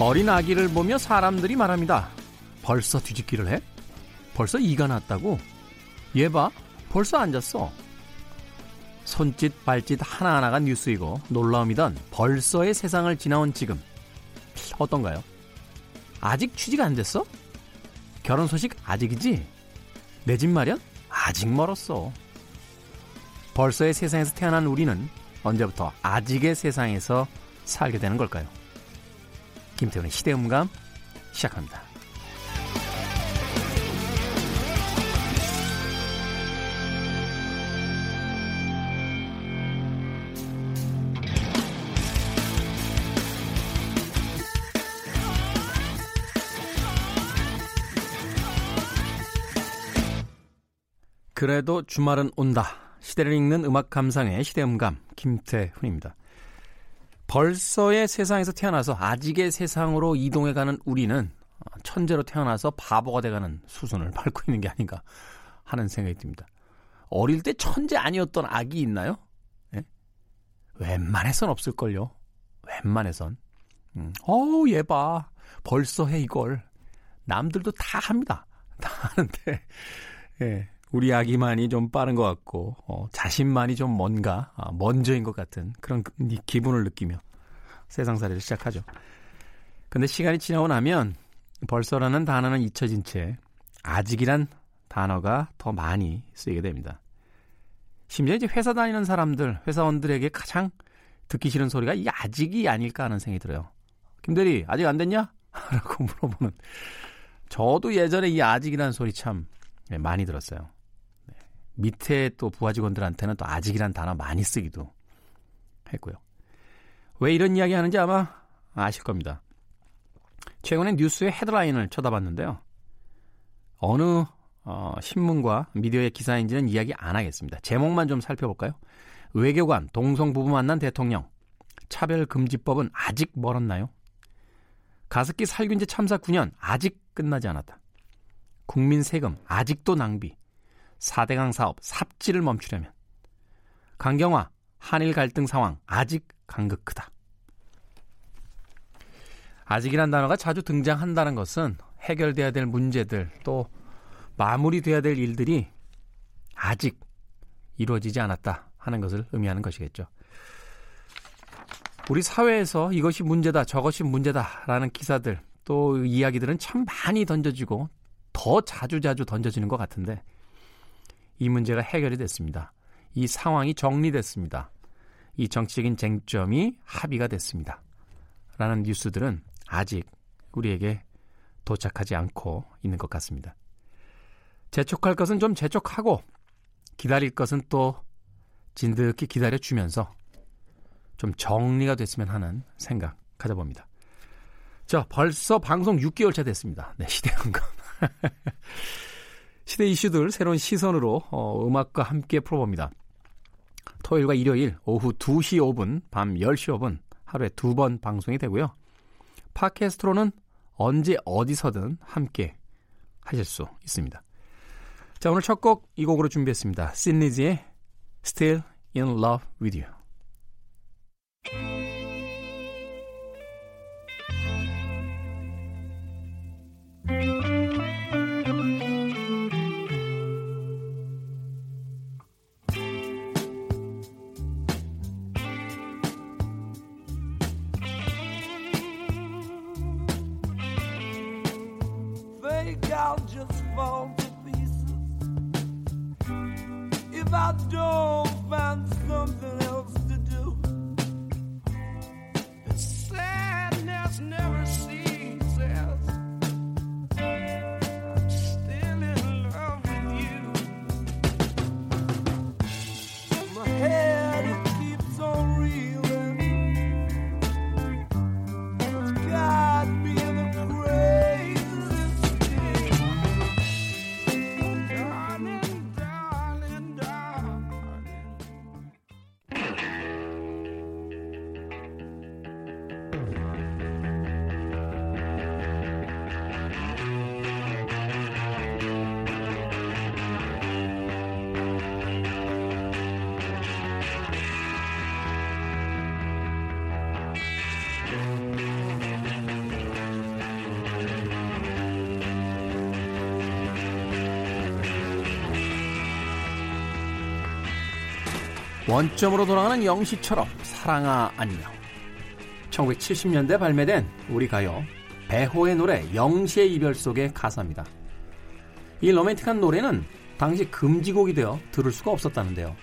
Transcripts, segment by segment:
어린 아기를 보며 사람들이 말합니다. 벌써 뒤집기를 해? 벌써 이가 났다고? 얘 봐, 벌써 앉았어. 손짓 발짓 하나하나가 뉴스이고 놀라움이던 벌써의 세상을 지나온 지금 어떤가요? 아직 취직 안 됐어? 결혼 소식 아직이지? 내 집 마련? 아직 멀었어. 벌써의 세상에서 태어난 우리는 언제부터 아직의 세상에서 살게 되는 걸까요? 김태훈의 시대음감 시작합니다. 그래도 주말은 온다. 시대를 읽는 음악 감상의 시대음감 김태훈입니다. 벌써의 세상에서 태어나서 아직의 세상으로 이동해가는 우리는 천재로 태어나서 바보가 돼가는 수순을 밟고 있는 게 아닌가 하는 생각이 듭니다. 어릴 때 천재 아니었던 아기 있나요? 예? 웬만해선 없을걸요. 웬만해선. 음, 어우, 얘 봐. 벌써 해, 이걸. 남들도 다 합니다. 다 하는데, 예. 우리 아기만이 좀 빠른 것 같고 어, 자신만이 좀 뭔가 아, 먼저인 것 같은 그런 그, 기분을 느끼며 세상살이를 시작하죠. 근데 시간이 지나고 나면 벌써라는 단어는 잊혀진 채 아직이란 단어가 더 많이 쓰이게 됩니다. 심지어 이제 회사 다니는 사람들, 회사원들에게 가장 듣기 싫은 소리가 이 아직이 아닐까 하는 생각이 들어요. 김대리, 아직 안 됐냐? 라고 물어보는. 저도 예전에 이 아직이라는 소리 참 네, 많이 들었어요. 밑에 또 부하 직원들한테는 또 아직이란 단어 많이 쓰기도 했고요. 왜 이런 이야기 하는지 아마 아실 겁니다. 최근에 뉴스의 헤드라인을 쳐다봤는데요. 어느 어, 신문과 미디어의 기사인지는 이야기 안 하겠습니다. 제목만 좀 살펴볼까요? 외교관 동성 부부 만난 대통령 차별 금지법은 아직 멀었나요? 가습기 살균제 참사 9년 아직 끝나지 않았다. 국민 세금 아직도 낭비. 4대강 사업 삽질을 멈추려면 강경화 한일 갈등 상황 아직 간극 크다. 아직이란 단어가 자주 등장한다는 것은 해결돼야 될 문제들 또 마무리돼야 될 일들이 아직 이루어지지 않았다 하는 것을 의미하는 것이겠죠. 우리 사회에서 이것이 문제다, 저것이 문제다라는 기사들 또 이야기들은 참 많이 던져지고 더 자주자주 던져지는 것 같은데 이 문제가 해결이 됐습니다. 이 상황이 정리됐습니다. 이 정치적인 쟁점이 합의가 됐습니다. 라는 뉴스들은 아직 우리에게 도착하지 않고 있는 것 같습니다. 재촉할 것은 좀 재촉하고 기다릴 것은 또 진득히 기다려주면서 좀 정리가 됐으면 하는 생각 가져봅니다. 자, 벌써 방송 6개월 차 됐습니다. 네, 시대한감. 시대 이슈들 새로운 시선으로 어, 음악과 함께 풀어봅니다. 토요일과 일요일 오후 2시 5분, 밤 10시 5분 하루에 두 번 방송이 되고요. 팟캐스트로는 언제 어디서든 함께 하실 수 있습니다. 자, 오늘 첫 곡 이 곡으로 준비했습니다. 신리즈의 Still in Love with You. 원점으로 돌아가는 영시처럼 사랑아 안녕 1970년대 발매된 우리 가요 배호의 노래 영시의 이별 속의 가사입니다. 이 로맨틱한 노래는 당시 금지곡이 되어 들을 수가 없었다는데요.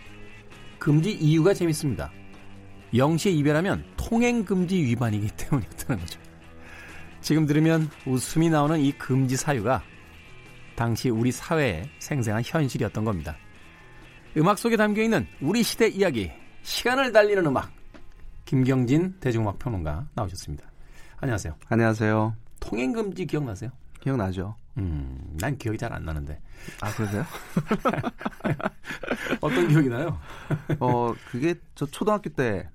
금지 이유가 재밌습니다. 영시의 이별하면 통행금지 위반이기 때문이었다는 거죠. 지금 들으면 웃음이 나오는 이 금지 사유가 당시 우리 사회의 생생한 현실이었던 겁니다. 음악 속에 담겨 있는 우리 시대 이야기, 시간을 달리는 음악. 김경진 대중음악 평론가 나오셨습니다. 안녕하세요. 안녕하세요. 통행금지 기억나세요? 기억나죠. 음, 난 기억이 잘 안 나는데. 아, 그러세요? 어떤 기억이 나요? 어, 그게 저 초등학교 때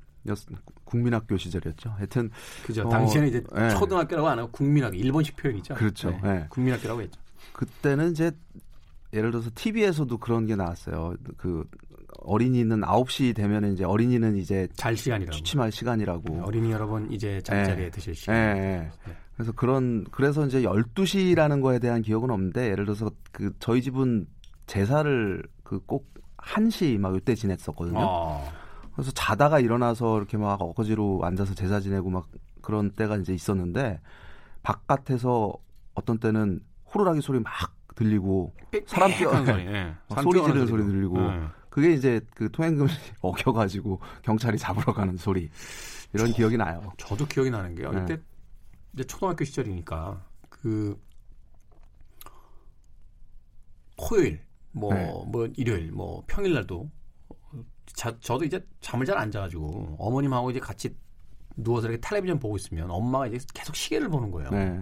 국민학교 시절이었죠. 하여튼 그죠. 당시에는 이제 네. 초등학교라고 안 하고 국민학교 일본식 표현이죠. 그렇죠. 네. 네. 국민학교라고 했죠. 그때는 이제 예를 들어서 TV에서도 그런 게 나왔어요. 그 어린이는 9시 되면 이제 어린이는 이제 잘 시간이라고 취침할 시간이라고. 어린이 여러분 이제 잠자리에 네. 드실 시간. 네. 네. 그래서 그런 그래서 이제 12시라는 거에 대한 기억은 없는데 예를 들어서 그 저희 집은 제사를 그 꼭 1시 막 이때 지냈었거든요. 아. 그래서 자다가 일어나서 이렇게 막 어거지로 앉아서 제사 지내고 막 그런 때가 이제 있었는데 바깥에서 어떤 때는 호루라기 소리 막 들리고 사람 뛰어 소리, 네. 소리 지르는 소리 들리고 네. 그게 이제 그 통행금지 어겨가지고 경찰이 잡으러 가는 소리 이런 저, 기억이 나요. 저도 기억이 나는 게요. 네. 이때 이제 초등학교 시절이니까 그 토요일 뭐뭐 네. 뭐 일요일 뭐 평일 날도 자, 저도 이제 잠을 잘 안 자가지고 어머님하고 이제 같이 누워서 이렇게 텔레비전 보고 있으면 엄마가 이제 계속 시계를 보는 거예요. 네.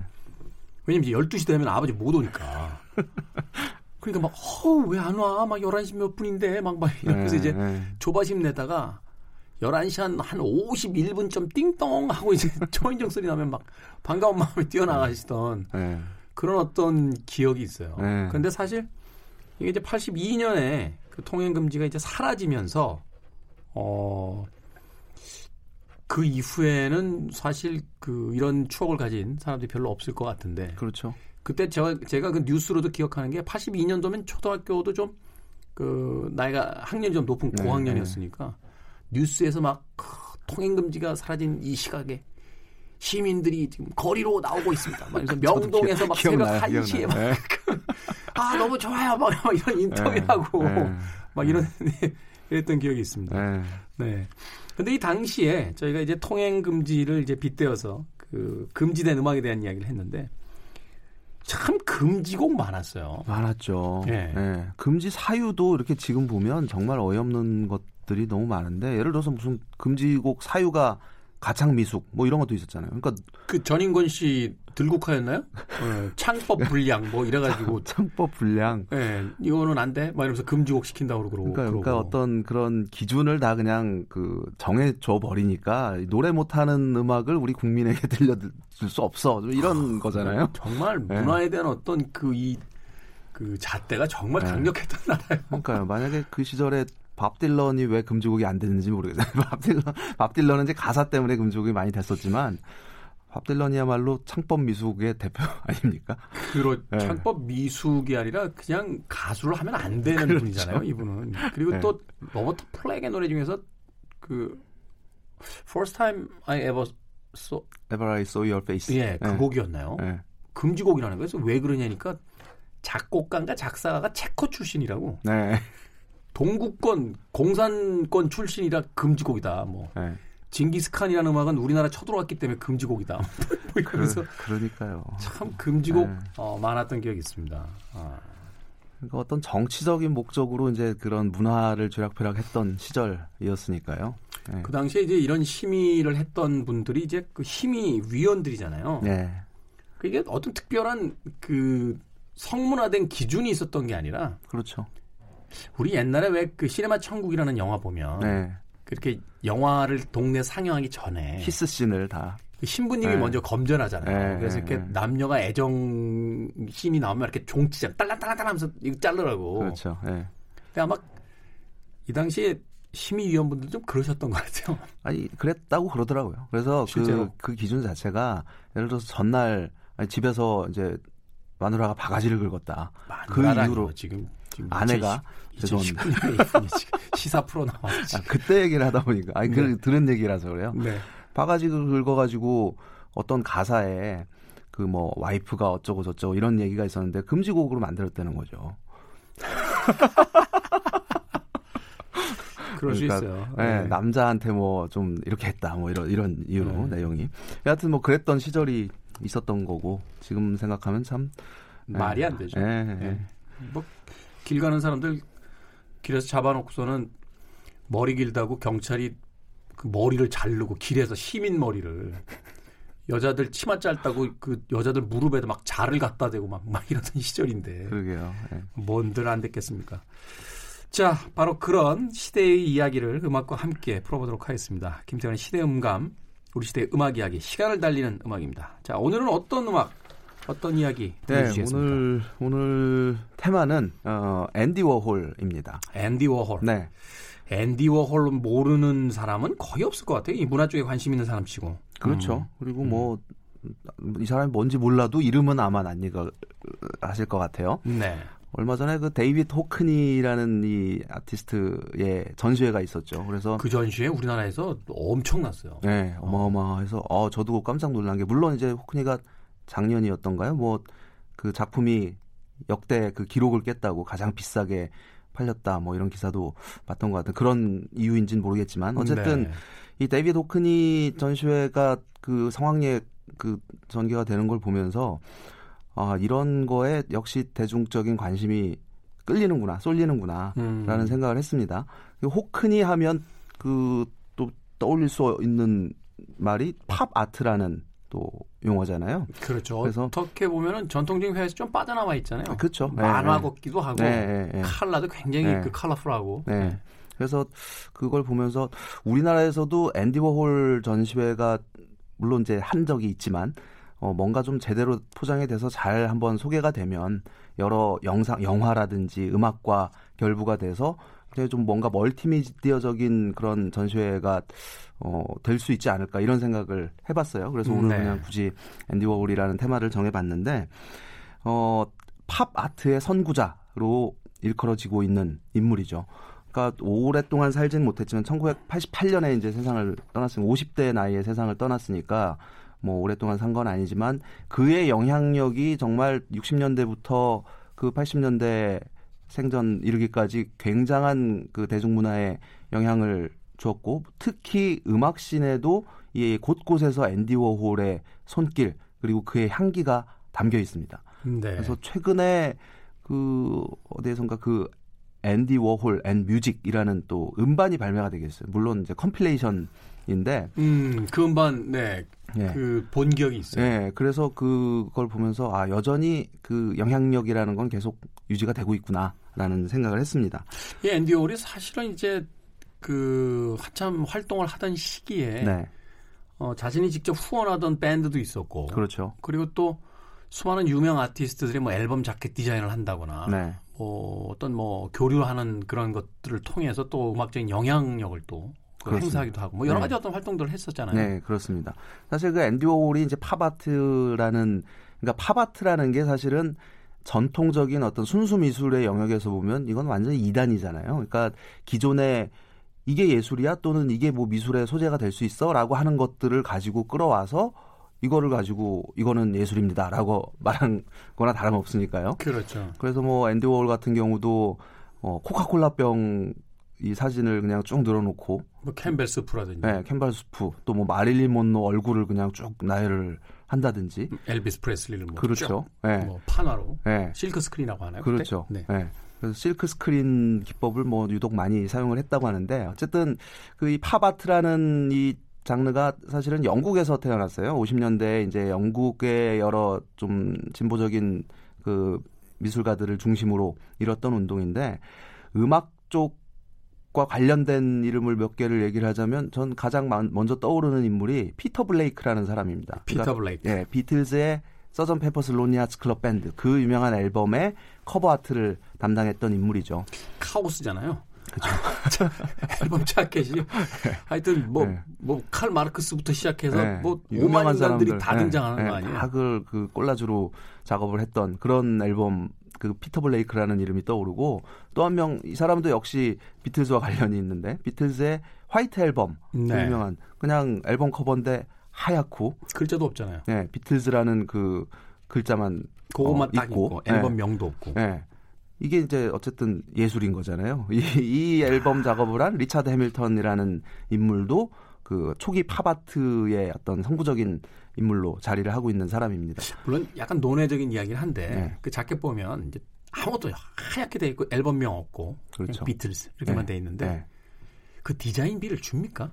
왜냐면 이제 12시 되면 아버지 못 오니까. 그러니까 막, 어, 왜안 와? 막 11시 몇 분인데? 막, 막 이러면서 네, 이제 네. 조바심 내다가 11시 한, 한 51분쯤 띵동 하고 이제 초인종 소리 나면 막 반가운 마음에 뛰어나가시던 네. 그런 어떤 기억이 있어요. 네. 근데 사실 이게 이제 82년에 그 통행금지가 이제 사라지면서, 어, 그 이후에는 사실 그 이런 추억을 가진 사람들이 별로 없을 것 같은데. 그렇죠. 그때 제가 제가 그 뉴스로도 기억하는 게 82년도면 초등학교도 좀 그 나이가 학년이 좀 높은 네, 고학년이었으니까 네. 뉴스에서 막 통행 금지가 사라진 이 시각에 시민들이 지금 거리로 나오고 있습니다. 막 그래서 명동에서 막 새벽 1시에 막, 네. 아, 너무 좋아요. 막 이런 인터뷰하고 네, 네. 막 이런, 이랬던 기억이 있습니다. 네. 네. 근데 이 당시에 저희가 이제 통행 금지를 이제 빗대어서 그 금지된 음악에 대한 이야기를 했는데 참 금지곡 많았어요. 많았죠. 네. 네. 금지 사유도 이렇게 지금 보면 정말 어이없는 것들이 너무 많은데 예를 들어서 무슨 금지곡 사유가 가창 미숙 뭐 이런 것도 있었잖아요. 그러니까 그 전인권 씨 들국화였나요? 네, 창법 불량 뭐 이래가지고 창법 불량. 예, 네, 이거는 안 돼. 막 이러면서 금지곡 시킨다고 그러고. 그러니까, 그러니까 어떤 그런 기준을 다 그냥 그 정해줘 버리니까 노래 못하는 음악을 우리 국민에게 들려줄 수 없어. 이런 아, 거잖아요. 정말 네. 문화에 대한 어떤 그이 그 잣대가 정말 네. 강력했던 나라예요. 그러니까요. 만약에 그 시절에 밥 딜런이 왜 금지곡이 안 됐는지 모르겠어요. 밥 딜런, 밥 딜런은 이제 가사 때문에 금지곡이 많이 됐었지만 밥 딜런이야말로 창법 미숙의 대표 아닙니까? 그렇 네. 창법 미숙이 아니라 그냥 가수를 하면 안 되는 그렇죠. 분이잖아요, 이분은. 그리고 네. 또 로버타 플랙의 노래 중에서 그 First Time I Ever Saw Ever I Saw Your Face. 예, 그 네. 곡이었나요? 네. 금지곡이라는 거예요. 그래서 왜 그러냐니까 작곡가인가 작사가가 체코 출신이라고. 네. 동구권 공산권 출신이라 금지곡이다. 뭐 네. 징기스칸이라는 음악은 우리나라 쳐들어왔기 때문에 금지곡이다. 뭐 그래서 그러 니까요. 참 금지곡 네. 어, 많았던 기억이 있습니다. 아. 그러니까 어떤 정치적인 목적으로 이제 그런 문화를 쥐락펴락했던 시절이었으니까요. 네. 그 당시에 이제 이런 심의를 했던 분들이 이제 그 심의 위원들이잖아요. 네. 그게 어떤 특별한 그 성문화된 기준이 있었던 게 아니라 그렇죠. 우리 옛날에 왜 그 시네마 천국이라는 영화 보면 네. 그렇게 영화를 동네 상영하기 전에 키스 씬을 다그 신부님이 네. 먼저 검전하잖아요. 네. 그래서 이렇게 네. 남녀가 애정 씬이 나오면 이렇게 종치장 딸랑딸랑딸 하면서 이거 자르라고. 그렇죠. 네. 근데 아마 이 당시에 심의위원분들 좀 그러셨던 것 같아요. 아니 그랬다고 그러더라고요. 그래서 그, 그 기준 자체가 예를 들어서 전날 아니, 집에서 이제 마누라가 바가지를 긁었다. 그 이후로 지금 아내가 2019년에 시사 프로 나왔지. 아, 그때 얘기를 하다 보니까 아니 그 네. 들은 얘기라서 그래요. 네. 바가지 긁어가지고 어떤 가사에 그 뭐 와이프가 어쩌고 저쩌고 이런 얘기가 있었는데 금지곡으로 만들었다는 거죠. 그럴 그러니까, 수 있어요. 네, 네. 남자한테 뭐 좀 이렇게 했다 뭐 이런 이런 이유로 네. 내용이. 여하튼 뭐 그랬던 시절이 있었던 거고 지금 생각하면 참 네. 말이 안 되죠. 네. 네. 뭐 길 가는 사람들 길에서 잡아놓고서는 머리 길다고 경찰이 그 머리를 자르고 길에서 시민 머리를 여자들 치마 짧다고 그 여자들 무릎에다 막 자를 갖다 대고 막, 막 이러던 시절인데. 그러게요. 네. 뭔들 안 됐겠습니까? 자, 바로 그런 시대의 이야기를 음악과 함께 풀어보도록 하겠습니다. 김태현의 시대 음감, 우리 시대의 음악 이야기, 시간을 달리는 음악입니다. 자, 오늘은 어떤 음악, 어떤 이야기 들려주시겠습니까? 네, 오늘 오늘 테마는 어, 앤디 워홀입니다. 앤디 워홀. 네. 앤디 워홀 모르는 사람은 거의 없을 것 같아요. 이 문화 쪽에 관심 있는 사람치고. 그렇죠. 음. 그리고 뭐. 이 사람이 뭔지 몰라도 이름은 아마 안 읽어 하실 것 같아요. 네. 얼마 전에 그 데이비드 호크니라는 이 아티스트의 전시회가 있었죠. 그래서 그 전시회 우리나라에서 엄청났어요. 네, 어마어마해서 어 저도 깜짝 놀란 게 물론 이제 호크니가 작년이었던가요? 뭐 그 작품이 역대 그 기록을 깼다고 가장 비싸게 팔렸다 뭐 이런 기사도 봤던 것 같은 그런 이유인지는 모르겠지만 어쨌든 네. 이 데이비드 호크니 전시회가 그 상황에 그 전개가 되는 걸 보면서 아, 이런 거에 역시 대중적인 관심이 끌리는구나, 쏠리는구나, 음. 라는 생각을 했습니다. 호크니 하면 그 또 떠올릴 수 있는 말이 팝 아트라는 또 용어잖아요. 그렇죠. 그래서 어떻게 보면은 전통적인 회에서 좀 빠져나와 있잖아요. 그렇죠. 만화 네, 같기도 하고 네, 네, 칼라도 굉장히 네. 그 컬러풀하고. 네. 그래서 그걸 보면서 우리나라에서도 앤디 워홀 전시회가 물론 이제 한 적이 있지만 어, 뭔가 좀 제대로 포장이 돼서 잘 한번 소개가 되면 여러 영상, 영화라든지 음악과 결부가 돼서 좀 뭔가 멀티미디어적인 그런 전시회가 어, 될 수 있지 않을까 이런 생각을 해봤어요. 그래서 오늘 네. 그냥 굳이 앤디 워홀이라는 테마를 정해봤는데 어, 팝 아트의 선구자로 일컬어지고 있는 인물이죠. 그러니까 오랫동안 살진 못했지만 1988년에 이제 세상을 떠났으니 50대 나이에 세상을 떠났으니까 뭐 오랫동안 산 건 아니지만 그의 영향력이 정말 60년대부터 그 80년대 생전 이르기까지 굉장한 그 대중문화에 영향을 주었고 특히 음악씬에도 이 곳곳에서 앤디 워홀의 손길 그리고 그의 향기가 담겨 있습니다. 네. 그래서 최근에 그 어디에선가 그 앤디 워홀 and Music이라는 또 음반이 발매가 됐어요. 물론 이제 compilation 인데 음, 그 음반 네. 네. 그본 기억이 있어요. 네. 그래서 그걸 보면서 아, 여전히 그 영향력이라는 건 계속 유지가 되고 있구나라는 생각을 했습니다. 예, 앤디 워홀이 사실은 이제 그 한참 활동을 하던 시기에 네. 어, 자신이 직접 후원하던 밴드도 있었고 그렇죠. 그리고 또 수많은 유명 아티스트들이 뭐 앨범 자켓 디자인을 한다거나 네. 뭐 어떤 뭐 교류하는 그런 것들을 통해서 또 음악적인 영향력을 또 그렇습니다. 행사하기도 하고 뭐 여러 네. 가지 네. 어떤 활동들을 했었잖아요. 네, 그렇습니다. 사실 그 앤디 워홀이 이제 팝아트라는 그러니까 팝아트라는 게 사실은 전통적인 어떤 순수 미술의 영역에서 보면 이건 완전히 이단이잖아요. 그러니까 기존에 이게 예술이야 또는 이게 뭐 미술의 소재가 될 수 있어라고 하는 것들을 가지고 끌어와서 이거를 가지고 이거는 예술입니다라고 말한 거나 다름없으니까요. 그렇죠. 그래서 뭐 앤디 워홀 같은 경우도 어 코카콜라 병 이 사진을 그냥 쭉 늘어놓고 뭐 캠벨 스프라든지 네, 캠벨 스프 또 뭐 마릴린 몬로 얼굴을 그냥 쭉 나열을 한다든지 엘비스 프레슬리를 뭐 그렇죠. 네. 뭐 판화로 네. 실크 스크린이라고 하나요? 그렇죠. 네. 네. 그래서 실크 스크린 기법을 뭐 유독 많이 사용을 했다고 하는데 어쨌든 그 이 팝아트라는 이 장르가 사실은 영국에서 태어났어요. 50년대에 이제 영국의 여러 좀 진보적인 그 미술가들을 중심으로 이뤘던 운동인데 음악 쪽 과 관련된 이름을 몇 개를 얘기를 하자면 전 가장 먼저 떠오르는 인물이 피터 블레이크라는 사람입니다. 피터 그러니까, 블레이크. 예, 비틀즈의 Sergeant Pepper's Lonely Hearts Club Band 그 유명한 앨범의 커버 아트를 담당했던 인물이죠. 콜라주잖아요. 그렇죠. 앨범 자켓이 하여튼 뭐뭐칼 네. 뭐 마르크스부터 시작해서 네. 뭐 유명한 사람들이 다 네. 등장하는 네. 거 아니에요? 다그 그 콜라주로 작업을 했던 그런 앨범 그 피터 블레이크라는 이름이 떠오르고 또 한 명 이 사람도 역시 비틀즈와 관련이 있는데 비틀즈의 White Album 네. 유명한 그냥 앨범 커버인데 하얗고 글자도 없잖아요. 네, 비틀즈라는 그 글자만 그것만 어, 딱 있고, 있고 앨범 네. 명도 없고. 네. 이게 이제 어쨌든 예술인 거잖아요. 이, 이 앨범 작업을 한 리차드 해밀턴이라는 인물도 그 초기 팝아트의 어떤 선구적인 인물로 자리를 하고 있는 사람입니다. 물론 약간 논외적인 이야기긴 한데 네. 그 자켓 보면 이제 아무것도 하얗게 돼 있고 앨범명 없고 그렇죠. 비틀스 이렇게만 네. 돼 있는데 네. 그 디자인비를 줍니까?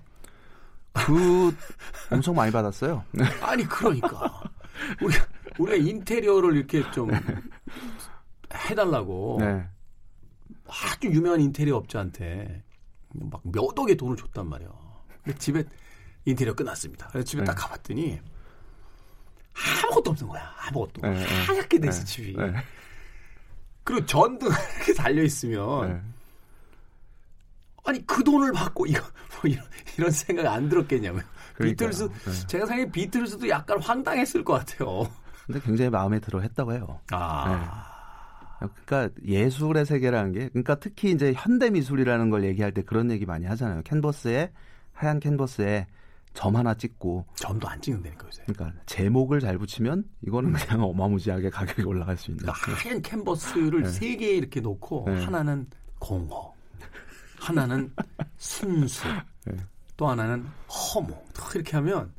그 엄청 많이 받았어요. 아니 그러니까 우리 우리가 인테리어를 이렇게 좀 해달라고 네. 아주 유명한 인테리어 업자한테 막 몇 억의 돈을 줬단 말이야. 근데 집에 인테리어 끝났습니다. 그래서 집에 네. 딱 가봤더니 아무것도 없는 거야. 아무것도. 네, 네. 하얗게 돼있어 네, 집이. 네. 그리고 전등 이렇게 달려 있으면 네. 아니 그 돈을 받고 이거 뭐 이런, 이런 생각 안. 그러니까요. 비틀스 네. 제가 생각에 비틀스도 약간 황당했을 것 같아요. 근데 굉장히 마음에 들어 했다고 해요. 아. 네. 그러니까 예술의 세계라는 게 그러니까 특히 이제 현대 미술이라는 걸 얘기할 때 그런 얘기 많이 하잖아요. 캔버스에 하얀 캔버스에 점 하나 찍고 점도 안 찍는다니까 요새. 그러니까 제목을 잘 붙이면 이거는 그냥 어마무지하게 가격이 올라갈 수 있는. 그러니까 하얀 캔버스를 네. 세개 이렇게 놓고 네. 하나는 공허, 하나는 순수, 네. 또 하나는 허무. 이렇게 하면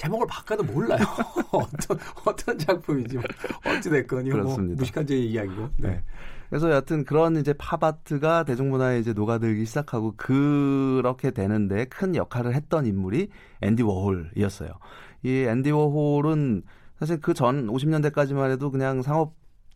제목을 바꿔도 몰라요. 어떤 어떤 작품인지 어찌 됐건 이거 뭐 무식한 제 이야기고. 네. 네. 그래서 여튼 그런 이제 팝아트가 대중문화에 이제 녹아들기 시작하고 그렇게 되는데 큰 역할을 했던 인물이 앤디 워홀이었어요. 이 앤디 워홀은 사실 그 전 50년대까지만 해도 그냥 상업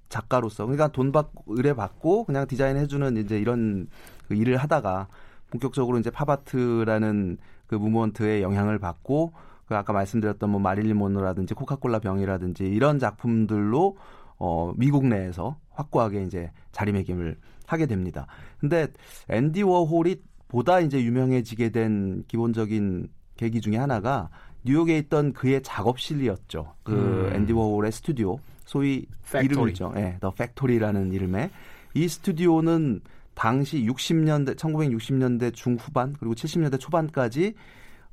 작가로서 그러니까 돈 받고 의뢰 받고 그냥 디자인 해주는 이제 이런 그 일을 하다가 본격적으로 이제 팝아트라는 그 movement의 영향을 받고 그 아까 말씀드렸던 뭐 마릴린 먼로라든지 코카콜라 병이라든지 이런 작품들로 어 미국 내에서 확고하게 이제 자리매김을 하게 됩니다. 근데 앤디 워홀이 보다 이제 유명해지게 된 기본적인 계기 중에 하나가 뉴욕에 있던 그의 작업실이었죠. 그 음. 앤디 워홀의 스튜디오, 소위. 이름이죠. 예, 네, The Factory라는 이름의 이 스튜디오는 당시 60년대 1960년대 중후반 그리고 70년대 초반까지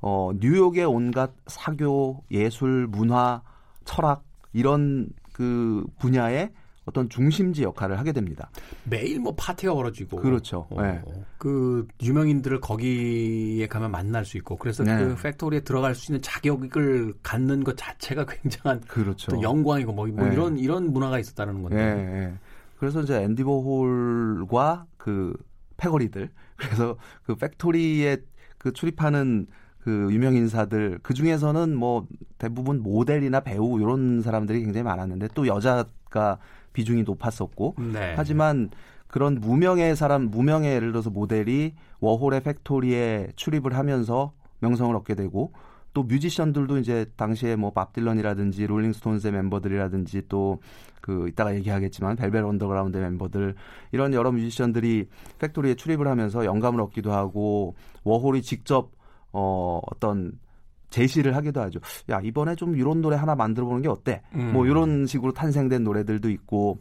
어 뉴욕의 온갖 사교, 예술, 문화, 철학 이런 그 분야에 어떤 중심지 역할을 하게 됩니다. 매일 뭐 파티가 벌어지고 그렇죠. 어, 네. 그 유명인들을 거기에 가면 만날 수 있고 그래서 네. 그 팩토리에 들어갈 수 있는 자격을 갖는 것 자체가 굉장한 그렇죠. 영광이고 뭐, 뭐 네. 이런 이런 문화가 있었다는 건데. 네, 네. 그래서 이제 앤디 워홀과 그 패거리들 그래서 그 팩토리에 그 출입하는 그 유명 인사들 그 중에서는 뭐 대부분 모델이나 배우 이런 사람들이 굉장히 많았는데 또 여자가 비중이 높았었고 네. 하지만 그런 무명의 사람 무명의 예를 들어서 모델이 워홀의 팩토리에 출입을 하면서 명성을 얻게 되고 또 뮤지션들도 이제 당시에 뭐 밥 딜런이라든지 롤링스톤스의 멤버들이라든지 또 그 이따가 얘기하겠지만 벨벳 언더그라운드 멤버들 이런 여러 뮤지션들이 팩토리에 출입을 하면서 영감을 얻기도 하고 워홀이 직접 어 어떤 제시를 하기도 하죠. 야 이번에 좀 이런 노래 하나 만들어 보는 게 어때? 음. 뭐 이런 식으로 탄생된 노래들도 있고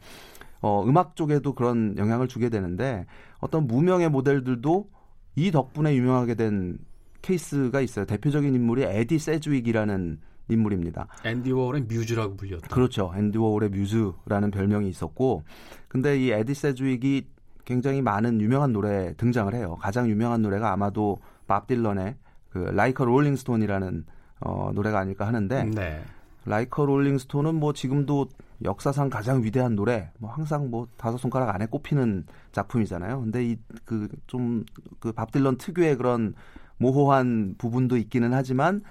어 음악 쪽에도 그런 영향을 주게 되는데 어떤 무명의 모델들도 이 덕분에 유명하게 된 케이스가 있어요. 대표적인 인물이 에디 세즈윅이라는 인물입니다. 앤디 워홀의 뮤즈라고 불렸다. 그렇죠. 앤디 워홀의 뮤즈라는 별명이 있었고, 근데 이 에디 세즈윅이 굉장히 많은 유명한 노래 등장을 해요. 가장 유명한 노래가 아마도 밥 딜런의 그 Like a Rolling Stone이라는 어, 노래가 아닐까 하는데, 네. Like a Rolling Stone은 뭐 지금도 역사상 가장 위대한 노래, 뭐 항상 뭐 다섯 손가락 안에 꼽히는 작품이잖아요. 근데 이 그 좀 그 밥 딜런 특유의 그런 모호한 부분도 있기는 하지만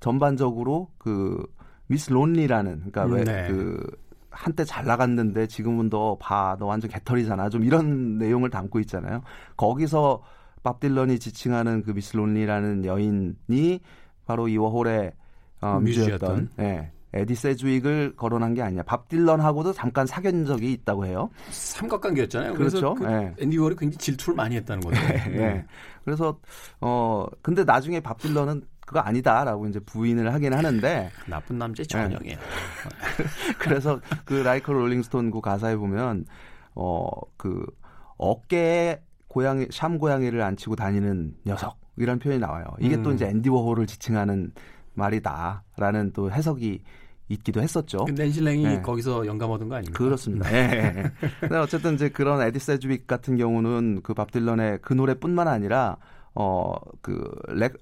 전반적으로 그 Miss Lonely라는 그러니까 왜 그 네. 한때 잘 나갔는데 지금은 너 봐, 너 완전 개털이잖아. 좀 이런 내용을 담고 있잖아요. 거기서 밥 딜런이 지칭하는 그 Miss Lonely라는 여인이 바로 이 워홀의 어, 뮤즈였던 예. 에디 세즈윅을 거론한 게 아니냐. 밥 딜런하고도 잠깐 사귄 적이 있다고 해요. 삼각관계였잖아요. 그렇죠. 그 네. 앤디 워홀이 굉장히 질투를 많이 했다는 거죠. 네. 네. 그래서 어 근데 나중에 밥 딜런은 그거 아니다라고 이제 부인을 하긴 하는데 나쁜 남자 전형이에요. 네. 그래서 그 Like a Rolling Stone 그 가사에 보면 어 그 어깨에 고양이 샴 고양이를 앉히고 다니는 녀석 이런 표현이 나와요. 이게 음. 또 이제 앤디 워홀을 지칭하는 말이다라는 또 해석이 있기도 했었죠. 낸시랭이 네. 거기서 영감 얻은 거 아닙니까? 그렇습니다. 예. 네. 어쨌든 이제 그런 에디 세즈윅 같은 경우는 그 밥 딜런의 그 노래뿐만 아니라 어 그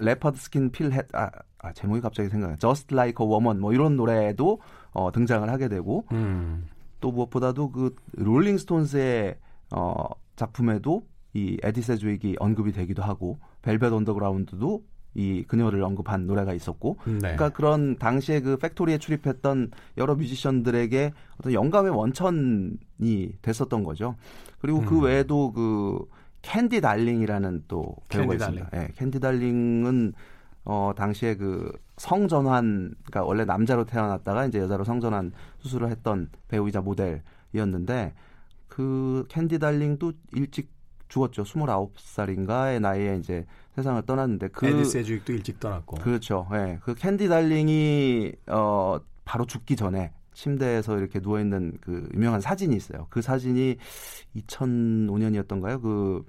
Leopard Skin Pill Hat 아, 아 제목이 갑자기 생각나. Just Like a Woman 뭐 이런 노래도 어 등장을 하게 되고 음. 또 무엇보다도 그 롤링스톤스의 어 작품에도 이 에디 세즈윅이 언급이 되기도 하고 벨벳 언더그라운드도 이 그녀를 언급한 노래가 있었고 네. 그러니까 그런 당시에 그 팩토리에 출입했던 여러 뮤지션들에게 어떤 영감의 원천이 됐었던 거죠. 그리고 그 음. 그 외에도 그 캔디 달링이라는 또 배우가 캔디 있습니다. 달링. 네, 캔디 달링은 어 당시에 그 성전환 그러니까 원래 남자로 태어났다가 이제 여자로 성전환 수술을 했던 배우이자 모델이었는데 그 캔디 달링도 일찍 죽었죠. 29살인가의 나이에 이제 세상을 떠났는데 그 에디 세즈윅도 일찍 떠났고. 그렇죠. 예. 네. 그 캔디 달링이 어 바로 죽기 전에 침대에서 이렇게 누워 있는 그 유명한 사진이 있어요. 그 사진이 2005년이었던가요? 그,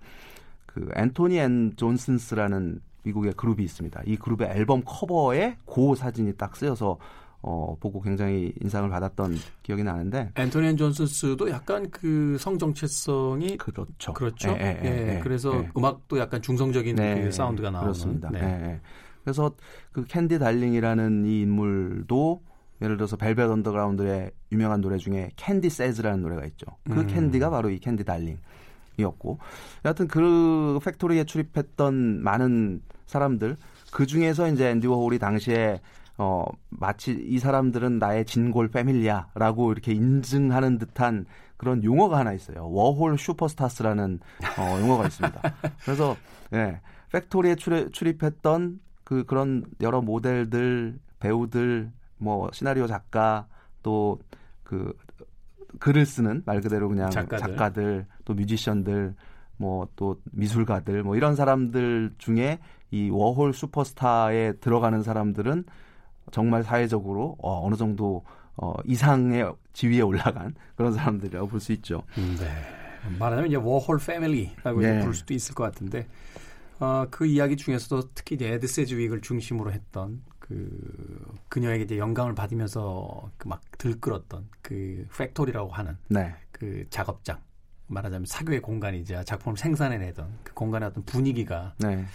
그 앤토니 앤 존슨스라는 미국의 그룹이 있습니다. 이 그룹의 앨범 커버에 그 사진이 딱 쓰여서 어, 보고 굉장히 인상을 받았던 기억이 나는데. 앤토니 앤 존슨스도 약간 그 성 정체성이 그렇죠. 그렇죠. 예, 예, 예, 예 그래서 예. 음악도 약간 중성적인 네, 그 사운드가 나오는. 그렇습니다. 네. 예, 그래서 그 캔디 달링이라는 이 인물도 예를 들어서 벨벳 언더그라운드의 유명한 노래 중에 Candy Says라는 노래가 있죠. 그 음. 캔디가 바로 이 캔디 달링이었고 여하튼 그 팩토리에 출입했던 많은 사람들 그 중에서 이제 앤디 워홀이 당시에 어 마치 이 사람들은 나의 진골 패밀리야라고 이렇게 인증하는 듯한 그런 용어가 하나 있어요. 워홀 Superstars라는 어 용어가 있습니다. 그래서 예. 팩토리에 출입, 출입 했던 그 그런 여러 모델들, 배우들, 뭐 시나리오 작가 또 그 글을 쓰는 말 그대로 그냥 작가들, 작가들 또 뮤지션들 뭐 또 미술가들 뭐 이런 사람들 중에 이 워홀 슈퍼스타에 들어가는 사람들은 정말 사회적으로 어, 어느 정도 어, 이상의 지위에 올라간 그런 사람들이라고 볼 수 있죠. 네. 말하자면 이제 워홀 패밀리라고 네. 부를 수도 있을 것 같은데 어, 그 이야기 중에서도 특히 이제 에디 세즈윅을 중심으로 했던 그 그녀에게 이제 영감을 받으면서 그 막 들끓었던 그 팩토리라고 하는 네. 그 작업장 말하자면 사교의 공간이자 작품을 생산해내던 그 공간의 어떤 분위기가 네.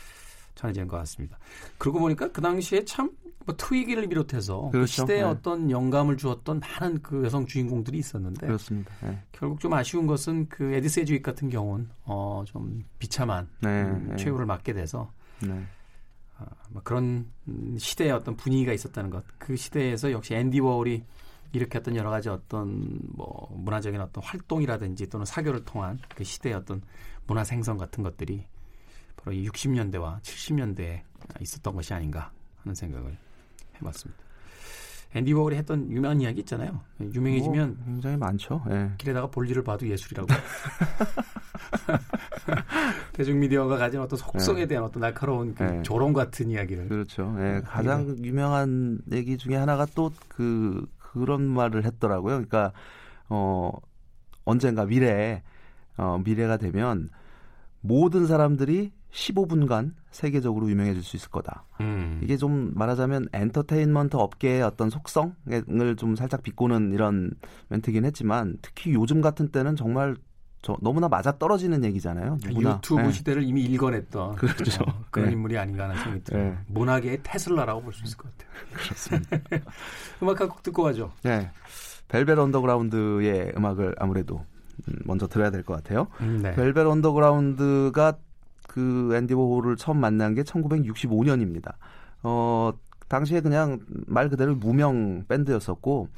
전해지는 것 같습니다. 그러고 보니까 그 당시에 참 뭐 트위기를 비롯해서 그 그렇죠. 그 시대에 네. 어떤 영감을 주었던 많은 그 여성 주인공들이 있었는데 그렇습니다. 네. 결국 좀 아쉬운 것은 그 에디 세즈윅 같은 경우는 어, 좀 비참한 네. 음, 네. 최후를 맞게 돼서 네. 어, 뭐 그런 시대의 어떤 분위기가 있었다는 것. 그 시대에서 역시 앤디 워홀이 일으켰던 여러 가지 어떤 뭐 문화적인 어떤 활동이라든지 또는 사교를 통한 그 시대의 어떤 문화 생성 같은 것들이 바로 이 60년대와 70년대에 있었던 것이 아닌가 하는 생각을 해봤습니다. 앤디 워홀이 했던 유명한 이야기 있잖아요. 유명해지면 뭐, 굉장히 많죠. 예. 길에다가 볼일을 봐도 예술이라고. 대중 미디어가 가진 어떤 속성에 예. 대한 어떤 날카로운 그 예. 조롱 같은 이야기를. 그렇죠. 예. 가장 유명한 얘기 중에 하나가 또 그 그런 말을 했더라고요. 그러니까 어 언젠가 미래에 어 미래가 되면 모든 사람들이 15분간 세계적으로 유명해질 수 있을 거다. 음. 이게 좀 말하자면 엔터테인먼트 업계의 어떤 속성을 좀 살짝 비꼬는 이런 멘트긴 했지만 특히 요즘 같은 때는 정말 저 너무나 맞아 떨어지는 얘기잖아요. 누구나. 유튜브 네. 시대를 이미 읽어냈던 그렇죠. 어, 그런 네. 인물이 아닌가 하는 생각이 들어요. 네. 문학의 테슬라라고 볼 수 있을 것 같아요. 그렇습니다. 음악 한 곡 듣고 가죠. 네. 벨벳 언더그라운드의 음악을 아무래도 음, 먼저 들어야 될 것 같아요. 음, 네. 벨벳 언더그라운드가 그 앤디 워홀을 처음 만난 게 1965년입니다. 어, 당시에 그냥 말 그대로 무명 밴드였었고,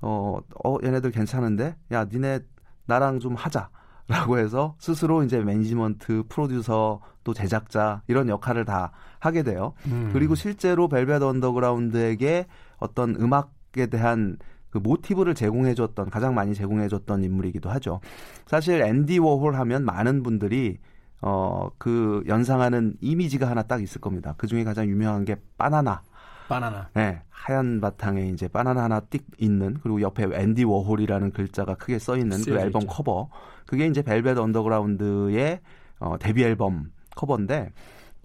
어, 어, 얘네들 괜찮은데? 야, 니네 나랑 좀 하자. 라고 해서 스스로 이제 매니지먼트, 프로듀서, 또 제작자 이런 역할을 다 하게 돼요. 음. 그리고 실제로 벨벳 언더그라운드에게 어떤 음악에 대한 그 모티브를 제공해줬던 가장 많이 제공해줬던 인물이기도 하죠. 사실 앤디 워홀 하면 많은 분들이 어, 그 연상하는 이미지가 하나 딱 있을 겁니다. 그 중에 가장 유명한 게 바나나. 바나나. 네, 하얀 바탕에 이제 바나나 하나 띡 있는 그리고 옆에 앤디 워홀이라는 글자가 크게 써 있는 그 앨범 있죠. 커버. 그게 이제 벨벳 언더그라운드의 어, 데뷔 앨범 커버인데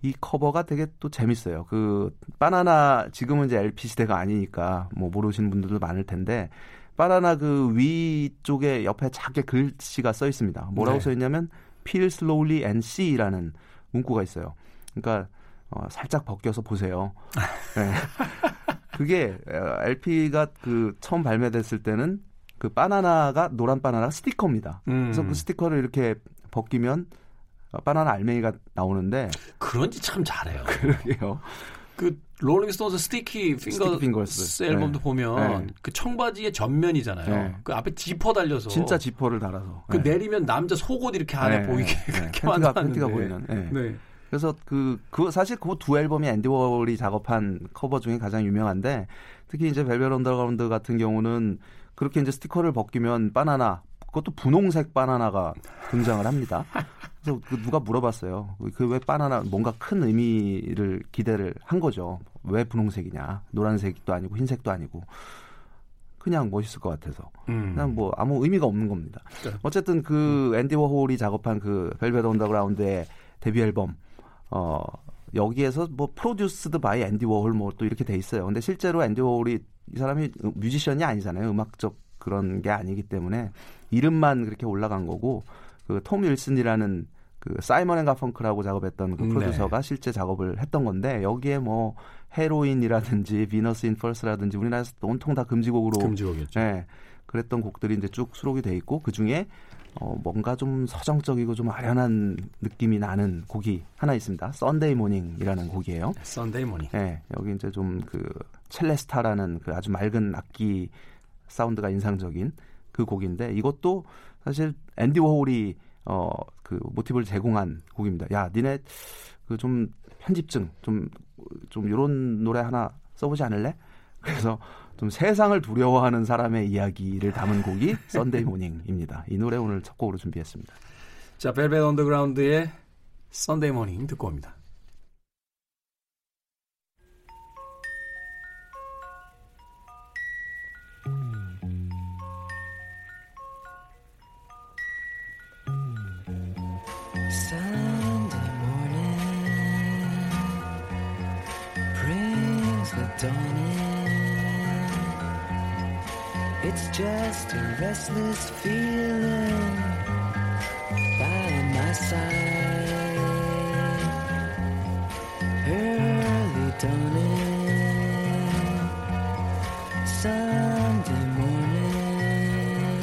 이 커버가 되게 또 재밌어요. 그 바나나 지금은 이제 LP 시대가 아니니까 뭐 모르시는 분들도 많을 텐데 바나나 그 위쪽에 옆에 작게 글씨가 써 있습니다. 뭐라고 네. 써 있냐면 peel slowly and see라는 문구가 있어요. 그러니까 어, 살짝 벗겨서 보세요. 네. 그게 LP가 그 처음 발매됐을 때는 그 바나나가 노란 바나나 스티커입니다. 음. 그래서 그 스티커를 이렇게 벗기면 바나나 알맹이가 나오는데 그런 짓 참 잘해요. 그러게요. 그 롤링스톤스 Sticky Finger Fingers 앨범도 네. 보면 네. 그 청바지의 전면이잖아요. 네. 그 앞에 지퍼 달려서 진짜 지퍼를 달아서 그 네. 내리면 남자 속옷 이렇게 안에 네. 보이게 그렇게 만드는 팬티가 보이는. 네. 그래서 그, 그 사실 그 두 앨범이 앤디 워홀이 작업한 커버 중에 가장 유명한데 특히 이제 벨벳 언더그라운드 같은 경우는 그렇게 이제 스티커를 벗기면 바나나 그것도 분홍색 바나나가 등장을 합니다. 그래서 그 누가 물어봤어요. 그 왜 바나나 뭔가 큰 의미를 기대를 한 거죠. 왜 분홍색이냐? 노란색도 아니고 흰색도 아니고 그냥 멋있을 것 같아서 음. 그냥 뭐 아무 의미가 없는 겁니다. 네. 어쨌든 그 앤디 워홀이 작업한 그 벨벳 언더그라운드의 데뷔 앨범 어 여기에서 뭐 produced by 앤디 워홀 뭐 또 이렇게 돼 있어요. 근데 실제로 앤디 워홀이 이 사람이 뮤지션이 아니잖아요. 음악적 그런 게 아니기 때문에 이름만 그렇게 올라간 거고 그 톰 윌슨이라는 그 사이먼 앤 가펑클하고 작업했던 그 네. 프로듀서가 네. 실제 작업을 했던 건데 여기에 뭐 헤로인이라든지 Venus in Furs라든지 우리나라에서 온통 다 금지곡으로 금지곡이었죠. 네. 그랬던 곡들이 이제 쭉 수록이 돼 있고 그 중에 어 뭔가 좀 서정적이고 좀 아련한 느낌이 나는 곡이 하나 있습니다. Sunday Morning이라는 곡이에요. Sunday Morning. 네. 여기 이제 좀 그 첼레스타라는 그 아주 맑은 악기 사운드가 인상적인 그 곡인데 이것도 사실 앤디 워홀이 어 그 모티브를 제공한 곡입니다. 야, 니네 그 좀 편집증 좀 좀 요런 노래 하나 써보지 않을래? 그래서 좀 세상을 두려워하는 사람의 이야기를 담은 곡이 Sunday Morning입니다. 이 노래 오늘 첫 곡으로 준비했습니다. 자, 벨벳 언더그라운드의 Sunday Morning 듣고 옵니다. Just a restless feeling by my side. Early dawning, Sunday morning.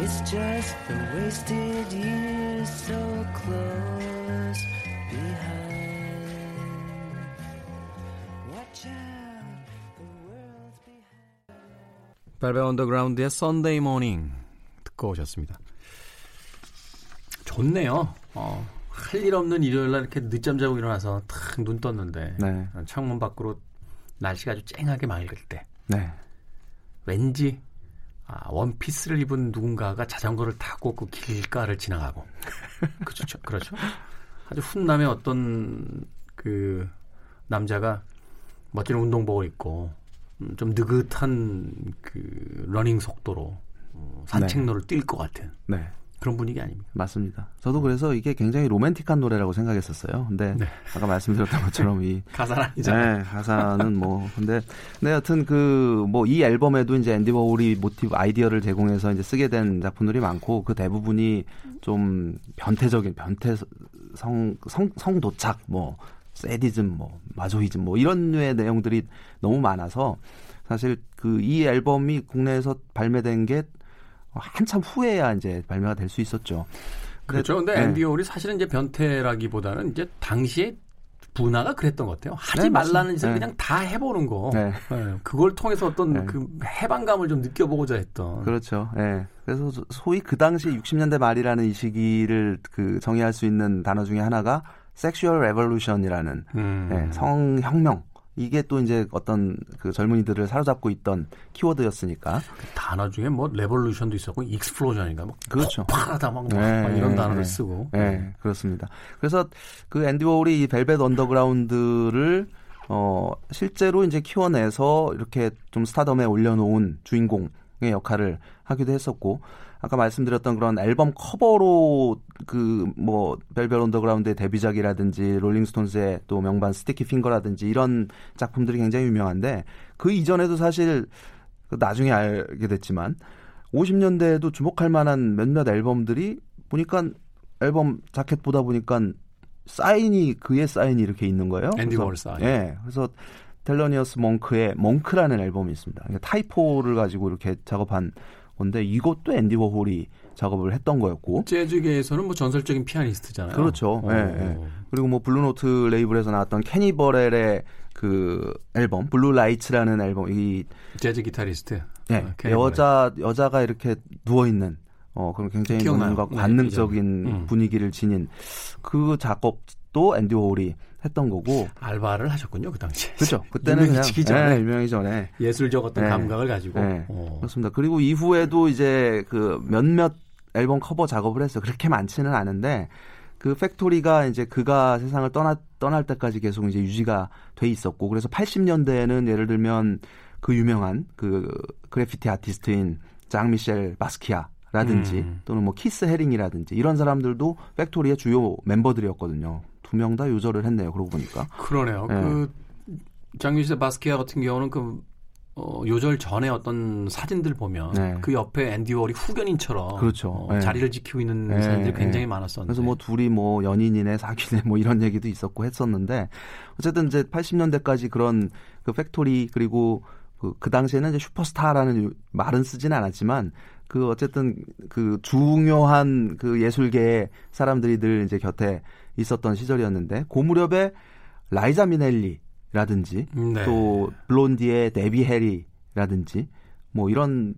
It's just the wasted years so close 벨벳 언더그라운드의 Sunday Morning 듣고 오셨습니다. 좋네요. 어, 할 일 없는 일요일 날 이렇게 늦잠 자고 일어나서 탁 눈 떴는데 네. 창문 밖으로 날씨가 아주 쨍하게 맑을 때 네. 왠지 아, 원피스를 입은 누군가가 자전거를 타고 그 길가를 지나가고 그렇죠. 그렇죠. 아주 훈남의 어떤 그 남자가 멋진 운동복을 입고 음, 좀 느긋한 그 러닝 속도로 어, 산책로를 네. 뛸 것 같은 네. 그런 분위기 아닙니까? 맞습니다. 저도 그래서 이게 굉장히 로맨틱한 노래라고 생각했었어요. 근데 네. 아까 말씀드렸던 것처럼 이 가사는 아니잖아요. 네, 가사는 뭐 근데 네 여튼 그 뭐 이 앨범에도 이제 앤디 워홀이 모티브 아이디어를 제공해서 이제 쓰게 된 작품들이 많고 그 대부분이 좀 변태적인 변태 성, 성, 성도착, 뭐, 세디즘, 뭐 마조이즘 뭐 이런 류의 내용들이 너무 많아서 사실 그 이 앨범이 국내에서 발매된 게 한참 후에야 이제 발매가 될 수 있었죠. 그렇죠. 근데 네. 앤디 홀이 사실은 이제 변태라기보다는 이제 당시에 분화가 그랬던 것 같아요. 하지 네, 말라는 짓을 네. 그냥 다 해보는 거. 네. 네. 그걸 통해서 어떤 네. 그 해방감을 좀 느껴보고자 했던. 그렇죠. 예. 그래서 소위 그 당시 60년대 말이라는 이 시기를 그 정의할 수 있는 단어 중에 하나가 sexual revolution이라는 음. 예, 성혁명 이게 또 이제 어떤 그 젊은이들을 사로잡고 있던 키워드였으니까. 그 단어 중에 뭐 revolution도 있었고 explosion인가 뭐 그렇죠. 폭발하다 막, 네, 막 이런 네, 단어를 네, 쓰고. 네, 그렇습니다. 그래서 그 앤디 워홀이 이 벨벳 언더그라운드를 어 실제로 이제 키워내서 이렇게 좀 스타덤에 올려놓은 주인공의 역할을 하기도 했었고 아까 말씀드렸던 그런 앨범 커버로 그뭐 벨벳 언더그라운드의 데뷔작이라든지 롤링스톤스의 또 명반 Sticky Finger라든지 이런 작품들이 굉장히 유명한데 그 이전에도 사실 그 나중에 알게 됐지만 50년대에도 주목할 만한 몇몇 앨범들이 보니까 앨범 자켓 보다 보니까 사인이 그의 사인이 이렇게 있는 거예요. 앤디 워홀 사인. 예. 그래서 텔로니어스 몽크의 몽크라는 앨범이 있습니다. 그러니까 typo를 가지고 이렇게 작업한 건데 이것도 앤디 워홀이 작업을 했던 거였고 재즈계에서는 뭐 전설적인 피아니스트잖아요. 그렇죠. 예, 예. 그리고 뭐 블루노트 레이블에서 나왔던 케니 버렐의 그 앨범 Blue Lights라는 앨범 이 재즈 기타리스트. 예. 어, 여자 여자가 이렇게 누워 있는 어 그럼 굉장히 뭔가 네, 관능적인 네, 분위기를 지닌 그 작업도 앤디 워홀이 했던 거고 알바를 하셨군요 그 당시에. 그렇죠. 그때는 그냥 전에. 네, 유명하기 전에 예술적 어떤 네. 감각을 가지고. 네. 어. 그렇습니다. 그리고 이후에도 이제 그 몇몇 앨범 커버 작업을 했어요. 그렇게 많지는 않은데 그 팩토리가 이제 그가 세상을 떠나 떠날 때까지 계속 이제 유지가 돼 있었고 그래서 80년대에는 예를 들면 그 유명한 그 그래피티 아티스트인 장 미셸 바스키아 라든지 음. 또는 뭐 키스 헤링이라든지 이런 사람들도 팩토리의 주요 멤버들이었거든요. 두 명다 요절을 했네요. 그러고 보니까. 그러네요. 네. 그 장 미셸 바스키아 같은 경우는 그 어, 요절 전에 어떤 사진들 보면 네. 그 옆에 앤디 워홀이 후견인처럼 그렇죠. 어, 네. 자리를 지키고 있는 네. 사진들이 굉장히 많았었는데 그래서 뭐 둘이 뭐 연인이네 사귀네 뭐 이런 얘기도 있었고 했었는데 어쨌든 이제 80년대까지 그런 그 팩토리 그리고 그, 그 당시에는 이제 슈퍼스타라는 말은 쓰진 않았지만 그 어쨌든 그 중요한 그 예술계의 사람들이 늘 이제 곁에 있었던 시절이었는데 그 무렵에 라이자 미넬리라든지 네. 또 블론디의 데비 해리라든지 뭐 이런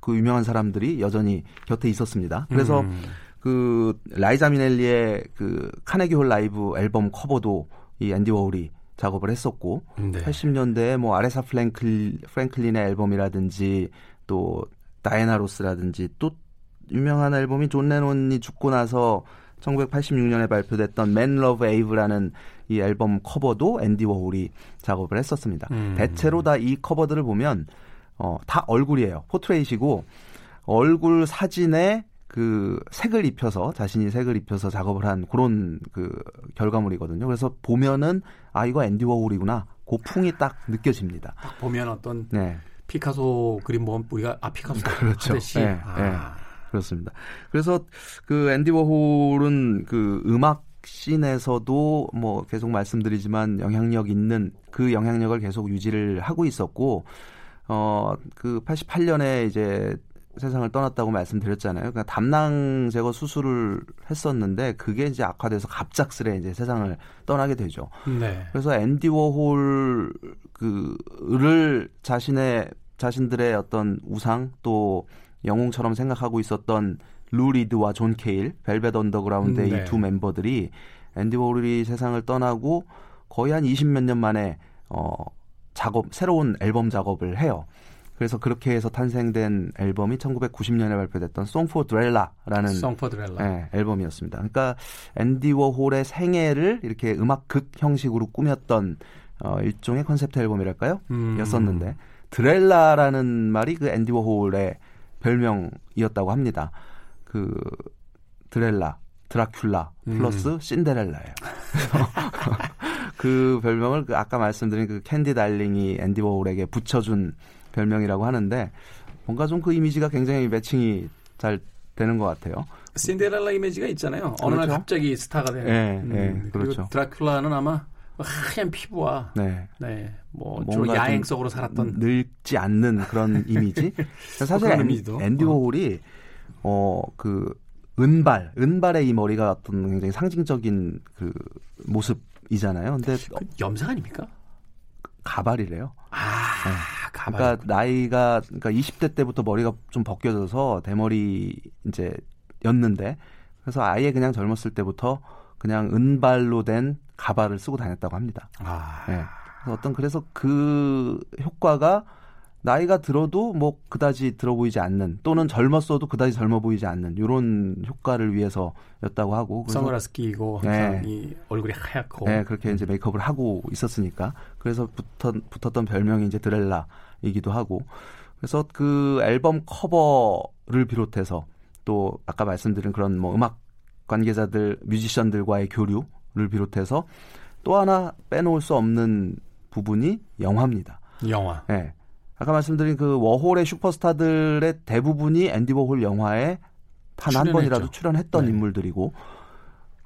그 유명한 사람들이 여전히 곁에 있었습니다. 그래서 음. 그 라이자 미넬리의 그 카네기 홀 라이브 앨범 커버도 이 앤디 워홀이 작업을 했었고 네. 80년대에 뭐 아레사 플랭클 프랭클린의 앨범이라든지 또 다이애나 로스라든지 또 유명한 앨범이 존 레논이 죽고 나서 1986년에 발표됐던 Menlove Ave라는 이 앨범 커버도 앤디 워홀이 작업을 했었습니다. 음. 대체로 다 이 커버들을 보면 어, 다 얼굴이에요. portrait이고 얼굴 사진에 그 색을 입혀서 자신이 색을 입혀서 작업을 한 그런 그 결과물이거든요. 그래서 보면은 아 이거 앤디 워홀이구나. 그 풍이 딱 느껴집니다. 딱 보면 어떤 네. 피카소 그림 보면 우리가 아 피카소 그렇죠. 하듯이 네, 아. 네. 그렇습니다. 그래서 그 앤디 워홀은 그 음악 씬에서도 뭐 계속 말씀드리지만 영향력 있는 그 영향력을 계속 유지를 하고 있었고 어그 88년에 이제 세상을 떠났다고 말씀드렸잖아요. 그러니까 담낭 제거 수술을 했었는데 그게 이제 악화돼서 갑작스레 이제 세상을 떠나게 되죠. 네. 그래서 앤디 워홀 그를 자신의 자신들의 어떤 우상 또 영웅처럼 생각하고 있었던 루 리드와 존 케일, 벨벳 언더그라운드의 네. 이두 멤버들이 앤디 워홀이 세상을 떠나고 거의 한 20 몇 년 만에 어 작업 새로운 앨범 작업을 해요. 그래서 그렇게 해서 탄생된 앨범이 1990년에 발표됐던 Song for Drella라는 Song for Drella. 네, 앨범이었습니다. 그러니까 앤디 워홀의 생애를 이렇게 음악 극 형식으로 꾸몄던 어, 일종의 컨셉트 앨범이랄까요? 음. 였었는데 드렐라라는 말이 그 앤디 워홀의 별명이었다고 합니다. 그 드렐라, 드라큘라 플러스 음. 신데렐라예요. 그 별명을 그 아까 말씀드린 그 캔디 달링이 앤디 워홀에게 붙여준 별명이라고 하는데 뭔가 좀 그 이미지가 굉장히 매칭이 잘 되는 것 같아요. 신데렐라 이미지가 있잖아요. 어느 그렇죠? 날 갑자기 스타가 되는. 네, 네 음, 그렇죠. 드라큘라는 아마 하얀 피부와 네, 네, 뭐 주로 야행성으로 살았던 늙지 않는 그런 이미지. 사실 앤, 앤디 어. 워홀이 어 그 은발, 은발의 이 머리가 어떤 굉장히 상징적인 그 모습이잖아요. 근데 그 염색 아닙니까? 가발이래요. 아, 네. 가발. 그러니까 나이가 그러니까 20대 때부터 머리가 좀 벗겨져서 대머리 이제 였는데 그래서 아예 그냥 젊었을 때부터 그냥 은발로 된 가발을 쓰고 다녔다고 합니다. 아. 네. 어떤 그래서 그 효과가 나이가 들어도 뭐 그다지 들어 보이지 않는 또는 젊었어도 그다지 젊어 보이지 않는 이런 효과를 위해서였다고 하고 선글라스 끼고 항상 네. 이 얼굴이 하얗고 네 그렇게 이제 메이크업을 하고 있었으니까 그래서 붙었, 붙었던 별명이 이제 드렐라이기도 하고 그래서 그 앨범 커버를 비롯해서 또 아까 말씀드린 그런 뭐 음악 관계자들 뮤지션들과의 교류를 비롯해서 또 하나 빼놓을 수 없는 부분이 영화입니다. 영화. 네. 아까 말씀드린 그 워홀의 슈퍼스타들의 대부분이 앤디 워홀 영화에 단 한 번이라도 출연했던 네. 인물들이고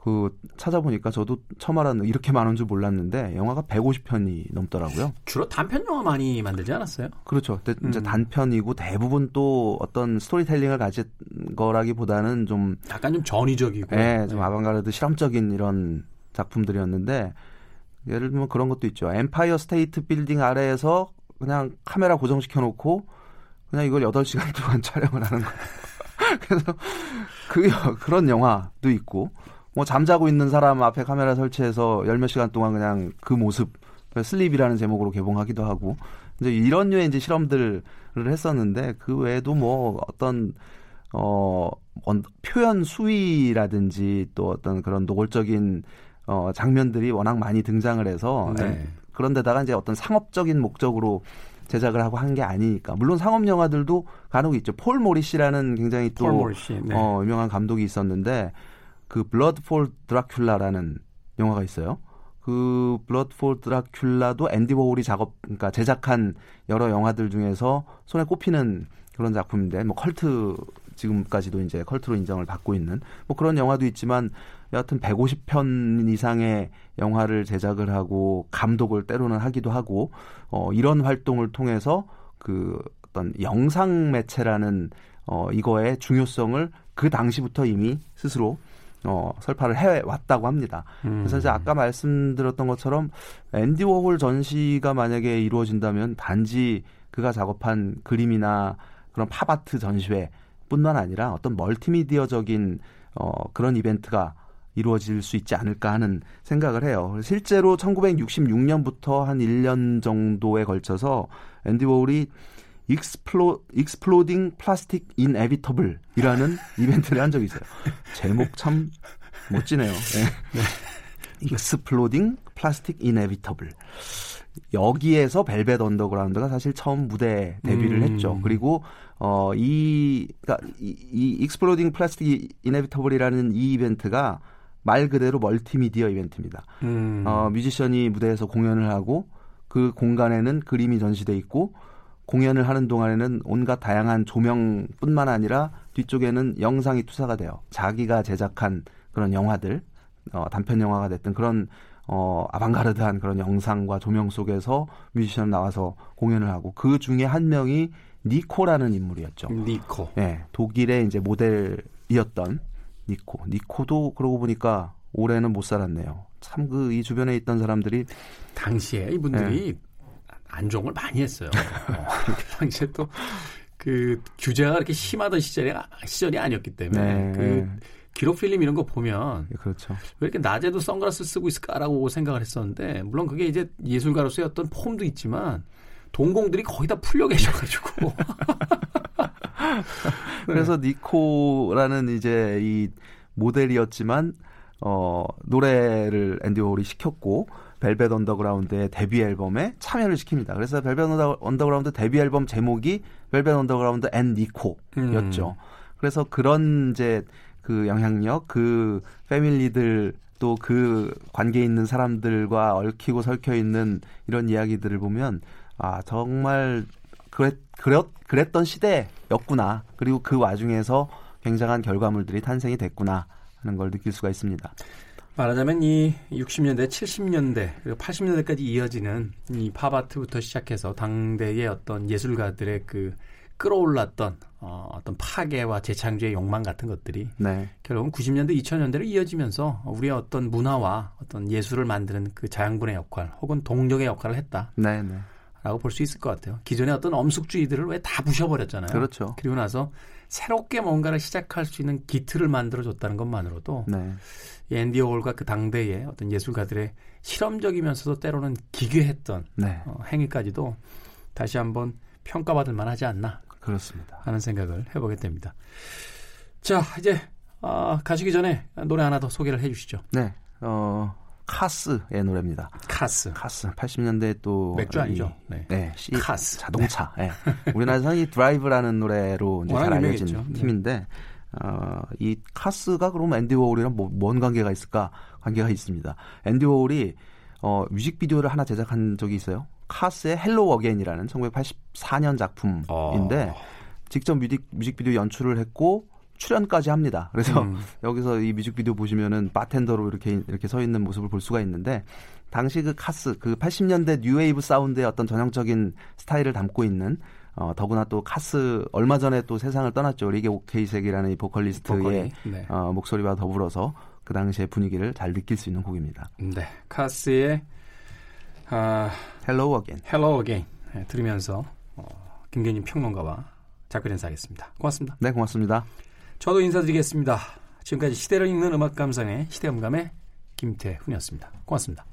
그 찾아보니까 저도 처음 알았는 이렇게 많은 줄 몰랐는데 영화가 150편이 넘더라고요. 주로 단편 영화 많이 만들지 않았어요? 그렇죠. 이제 음. 단편이고 대부분 또 어떤 스토리텔링을 가진 거라기보다는 좀 약간 좀 전위적이고, 네, 좀 네. 아방가르드 실험적인 이런 작품들이었는데 예를 들면 그런 것도 있죠. 엠파이어 스테이트 빌딩 아래에서 그냥 카메라 고정시켜 놓고 그냥 이걸 8시간 동안 촬영을 하는 거예요. 그래서 그 그런 영화도 있고 뭐 잠자고 있는 사람 앞에 카메라 설치해서 열 몇 시간 동안 그냥 그 모습 슬립이라는 제목으로 개봉하기도 하고 이제 이런 류의 이제 실험들을 했었는데 그 외에도 뭐 어떤 어 표현 수위라든지 또 어떤 그런 노골적인 어 장면들이 워낙 많이 등장을 해서 네. 그런데다가 이제 어떤 상업적인 목적으로 제작을 하고 한 게 아니니까 물론 상업 영화들도 간혹 있죠. 폴 모리시라는 굉장히 또 모리시, 네. 어, 유명한 감독이 있었는데 그 Blood for Dracula라는 영화가 있어요. 그 Blood for Dracula도 앤디 워홀이 작업 그러니까 제작한 여러 영화들 중에서 손에 꼽히는 그런 작품인데 뭐 컬트 지금까지도 이제 컬트로 인정을 받고 있는 뭐 그런 영화도 있지만 여하튼 150편 이상의 영화를 제작을 하고 감독을 때로는 하기도 하고 어 이런 활동을 통해서 그 어떤 영상 매체라는 어 이거의 중요성을 그 당시부터 이미 스스로 어, 설파를 해 왔다고 합니다. 음. 그래서 이제 아까 말씀드렸던 것처럼 앤디 워홀 전시가 만약에 이루어진다면 단지 그가 작업한 그림이나 그런 팝아트 전시회 뿐만 아니라 어떤 멀티미디어적인 어, 그런 이벤트가 이루어질 수 있지 않을까 하는 생각을 해요. 실제로 1966년부터 한 1년 정도에 걸쳐서 앤디 워홀이 Explo, Exploding Plastic Inevitable이라는 이벤트를 한 적이 있어요. 제목 참 멋지네요. 네. 네. Exploding Plastic Inevitable. 여기에서 벨벳 언더그라운드가 사실 처음 무대 데뷔를 음. 했죠. 그리고 어 이 그러니까 이, 이 Exploding Plastic Inevitable이라는 이 이벤트가 말 그대로 멀티미디어 이벤트입니다. 음. 어, 뮤지션이 무대에서 공연을 하고 그 공간에는 그림이 전시돼 있고 공연을 하는 동안에는 온갖 다양한 조명뿐만 아니라 뒤쪽에는 영상이 투사가 돼요. 자기가 제작한 그런 영화들, 어, 단편 영화가 됐든 그런 어, 아방가르드한 그런 영상과 조명 속에서 뮤지션 나와서 공연을 하고 그 중에 한 명이 니코라는 인물이었죠. 니코. 네, 독일의 이제 모델이었던 니코. 니코도 그러고 보니까 올해는 못 살았네요. 참 그 이 주변에 있던 사람들이 당시에 이분들이 네. 안종을 많이 했어요. 어, 당시에 또 그 규제가 그렇게 심하던 시절이 시절이 아니었기 때문에 네. 그 기록 필름 이런 거 보면 네, 그렇죠. 왜 이렇게 낮에도 선글라스 쓰고 있을까라고 생각을 했었는데 물론 그게 이제 예술가로서의 어떤 폼도 있지만 동공들이 거의 다 풀려 계셔가지고 그래서 니코라는 이제 이 모델이었지만 어 노래를 앤디 워홀이 시켰고 벨벳 언더그라운드의 데뷔 앨범에 참여를 시킵니다. 그래서 벨벳 언더그라운드 데뷔 앨범 제목이 Velvet Underground and Nico였죠. 음. 그래서 그런 이제 그 영향력, 그 패밀리들 또 그 관계에 있는 사람들과 얽히고 설켜 있는 이런 이야기들을 보면 아 정말 그랬 그랬 그랬던 시대였구나. 그리고 그 와중에서 굉장한 결과물들이 탄생이 됐구나 하는 걸 느낄 수가 있습니다. 말하자면 이 60년대, 70년대, 그리고 80년대까지 이어지는 이 팝아트부터 시작해서 당대의 어떤 예술가들의 그 끌어올랐던 어, 어떤 파괴와 재창조의 욕망 같은 것들이 네. 결국은 90년대, 2000년대로 이어지면서 우리의 어떤 문화와 어떤 예술을 만드는 그 자양분의 역할 혹은 동력의 역할을 했다. 네, 네. 라고 볼 수 있을 것 같아요. 기존의 어떤 엄숙주의들을 왜 다 부셔버렸잖아요. 그렇죠. 그리고 나서 새롭게 뭔가를 시작할 수 있는 기틀을 만들어줬다는 것만으로도 네. 앤디 오홀과 그 당대의 어떤 예술가들의 실험적이면서도 때로는 기괴했던 네. 어, 행위까지도 다시 한번 평가받을 만하지 않나 그렇습니다. 하는 생각을 해보게 됩니다. 자 이제 어, 가시기 전에 노래 하나 더 소개를 해주시죠. 네, 어 카스의 노래입니다. 카스. 카스 80년대 또 맥주 아니죠? 이, 네. 네, 시, 카스. 자동차. 네. 우리나라에서는 이 드라이브라는 노래로 이제 잘 알려진 유명했죠. 네. 팀인데 어, 이 카스가 그럼 앤디 워홀이랑 뭐, 뭔 관계가 있을까? 관계가 있습니다. 앤디 워홀이 어, 뮤직비디오를 하나 제작한 적이 있어요. 카스의 Hello Again이라는 1984년 작품인데 어. 직접 뮤직, 뮤직비디오 연출을 했고 출연까지 합니다. 그래서 음. 여기서 이 뮤직비디오 보시면은 바텐더로 이렇게 이렇게 서 있는 모습을 볼 수가 있는데 당시 그 카스 그 80년대 뉴웨이브 사운드의 어떤 전형적인 스타일을 담고 있는 어 더구나 또 카스 얼마 전에 또 세상을 떠났죠 릭 오케이섹이라는 이 보컬리스트의 보컬이, 네. 어, 목소리와 더불어서 그 당시의 분위기를 잘 느낄 수 있는 곡입니다. 네. 카스의 아, Hello Again. Hello Again 네, 들으면서 어, 김경진 평론가와 작별 인사하겠습니다. 고맙습니다. 네, 고맙습니다. 저도 인사드리겠습니다. 지금까지 시대를 읽는 음악 감상의 시대음감의 김태훈이었습니다. 고맙습니다.